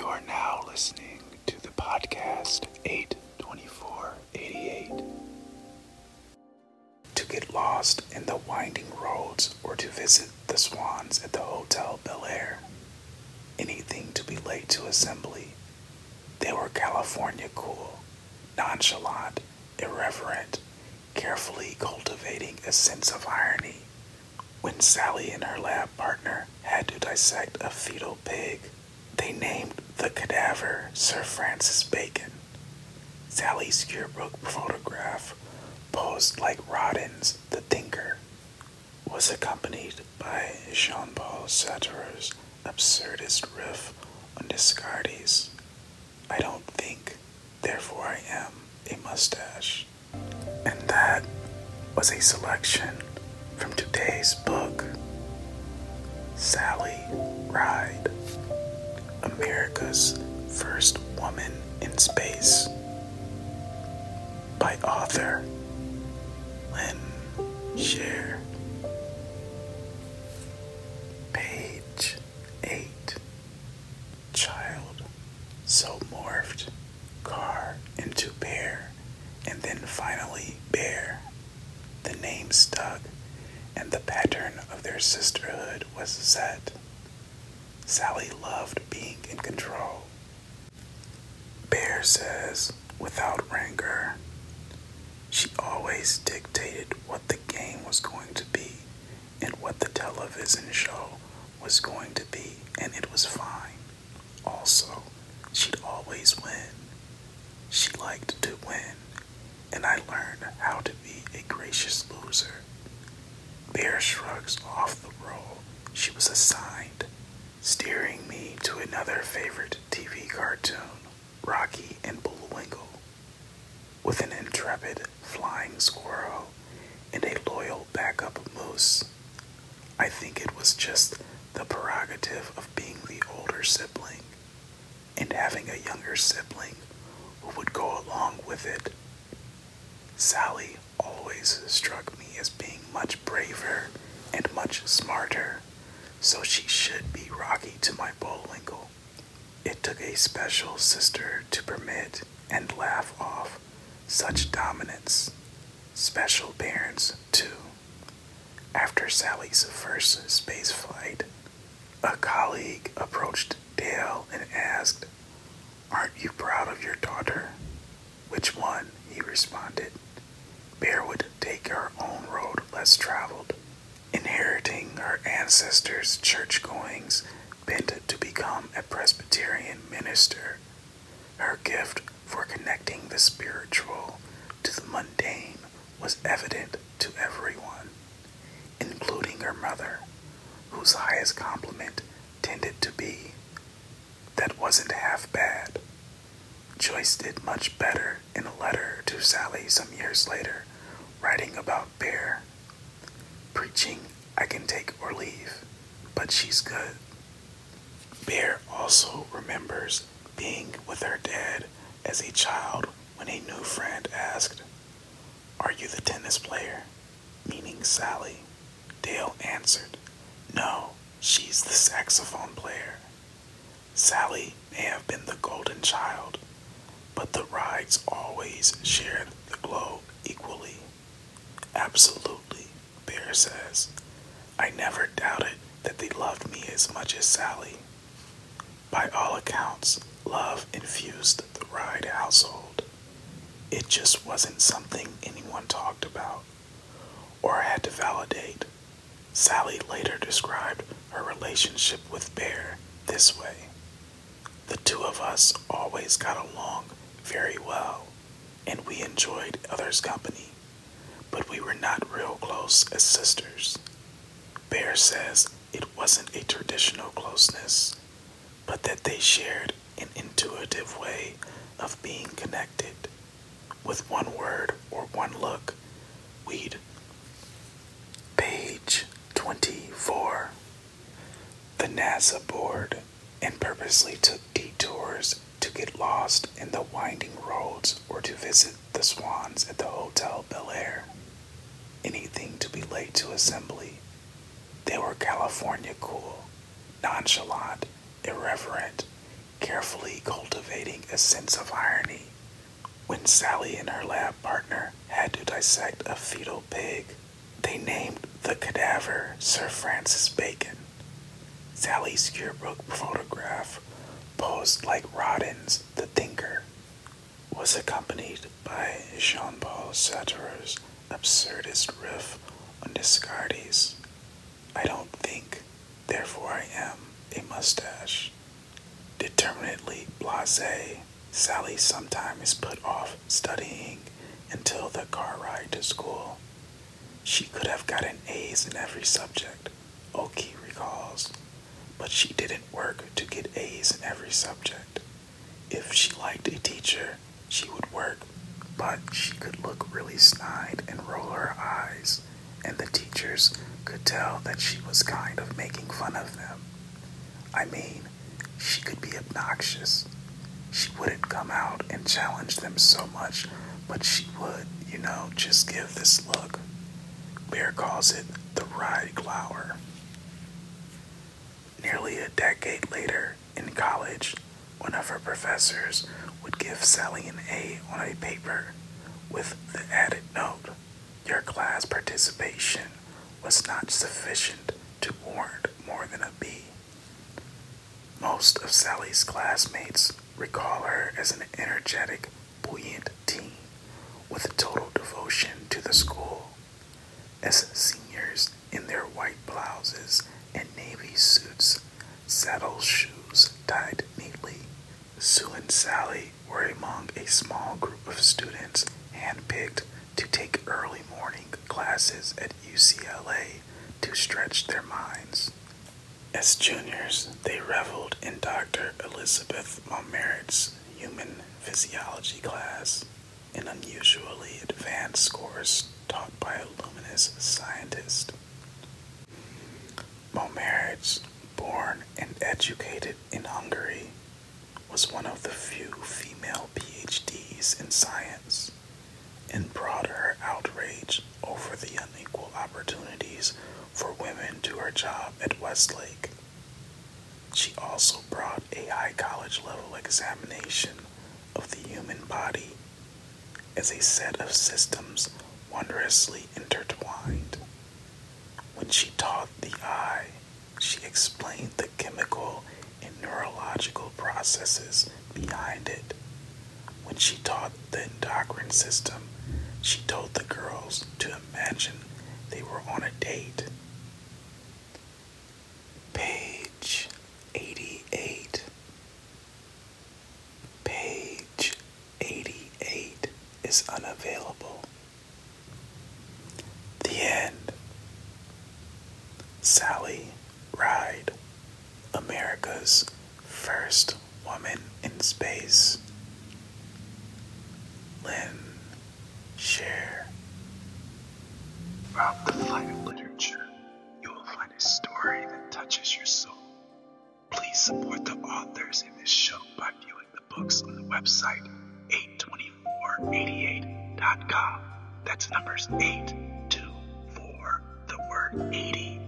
You are now listening to the podcast 82488. To get lost in the winding roads or to visit the swans at the Hotel Bel Air. Anything to be late to assembly. They were California cool, nonchalant, irreverent, carefully cultivating a sense of irony. When Sally and her lab partner had to dissect a fetal pig, they named the cadaver Sir Francis Bacon. Sally's yearbook photograph, posed like Rodin's The Thinker, was accompanied by Jean Paul Sartre's absurdist riff on Descartes. I don't think, therefore I am a mustache. And that was a selection from today's book Sally Ride, America's First Woman in Space, by author Lynn Sherr. Page 8 Child, so morphed, car into bear, and then finally bear. The name stuck and the pattern of their sisterhood was set. Sally loved being in control. Bear says, without rancor, she always dictated what the game was going to be and what the television show was going to be, and it was fine. Also, she'd always win. She liked to win, and I learned how to be a gracious loser. Bear shrugs off the role she was assigned, steering me to another favorite TV cartoon, Rocky and Bullwinkle, with an intrepid flying squirrel and a loyal backup moose. I think it was just the prerogative of being the older sibling and having a younger sibling who would go along with it. Sally always struck me as being much braver and much smarter, so she should be Rocky to my Bullwinkle. It took a special sister to permit and laugh off such dominance. Special parents, too. After Sally's first space flight, a colleague approached Dale and asked, Aren't you proud of your daughter? Which one? he responded. Bear would take her own road less traveled, ancestors' church goings, bent to become a Presbyterian minister. Her gift for connecting the spiritual to the mundane was evident to everyone, including her mother, whose highest compliment tended to be, That wasn't half bad. Joyce did much better in a letter to Sally some years later, writing about Bear. Preaching I can take or leave, but she's good. Bear also remembers being with her dad as a child when a new friend asked, Are you the tennis player? Meaning Sally. Dale answered, No, she's the saxophone player. Sally may have been the golden child, but the rides always shared the glow equally. Absolutely, Bear says. Never doubted that they loved me as much as Sally. By all accounts, love infused the Ride household. It just wasn't something anyone talked about or had to validate. Sally later described her relationship with Bear this way The two of us always got along very well, and we enjoyed others' company, but we were not real close as sisters. Bear says it wasn't a traditional closeness, but that they shared an intuitive way of being connected. With one word or one look, we'd. Page 24. The NASA board and purposely took detours to get lost in the winding roads or to visit the swans at the Hotel Bel Air. Anything to be late to assembly. They were California cool, nonchalant, irreverent, carefully cultivating a sense of irony when Sally and her lab partner had to dissect a fetal pig. They named the cadaver Sir Francis Bacon. Sally's yearbook photograph, posed like Rodin's The Thinker, was accompanied by Jean Paul Sartre's absurdist riff on Descartes. I don't think, therefore I am, a mustache. Determinedly blase, Sally sometimes put off studying until the car ride to school. She could have gotten A's in every subject, Okie recalls, but she didn't work to get A's in every subject. If she liked a teacher, she would work, but she could look really snide and roll her eyes, and the teachers could tell that she was kind of making fun of them. I mean, she could be obnoxious. She wouldn't come out and challenge them so much, but she would, you know, just give this look. Bear calls it the ride glower. Nearly a decade later, in college, one of her professors would give Sally an A on a paper with the added note Your class participation was not sufficient to warrant more than a B. Most of Sally's classmates recall her as an energetic, buoyant teen with a total devotion to the school. As seniors in their white blouses and navy suits, saddle shoes tied neatly, Sue and Sally were among a small group of students handpicked to take early morning classes at To stretch their minds. As juniors, they reveled in Dr. Elizabeth Mommaerts's human physiology class, an unusually advanced course taught by a luminous scientist. Mommaerts, born and educated in Hungary, was one of the few female PhDs in science and brought her outrage over the unequal opportunities for women to her job at Westlake. She also brought a high college level examination of the human body as a set of systems wondrously intertwined. When she taught the eye, she explained the chemical and neurological processes behind it. When she taught the endocrine system, she told the girls to imagine they were on a date Page 88. Page 88 is unavailable. The end. Sally Ride, America's first woman in space. Lynn Sherr. Throughout the flight of literature, you will find a story that touches your soul. Please support the authors in this show by viewing the books on the website 82488.com. That's numbers 824, the word 80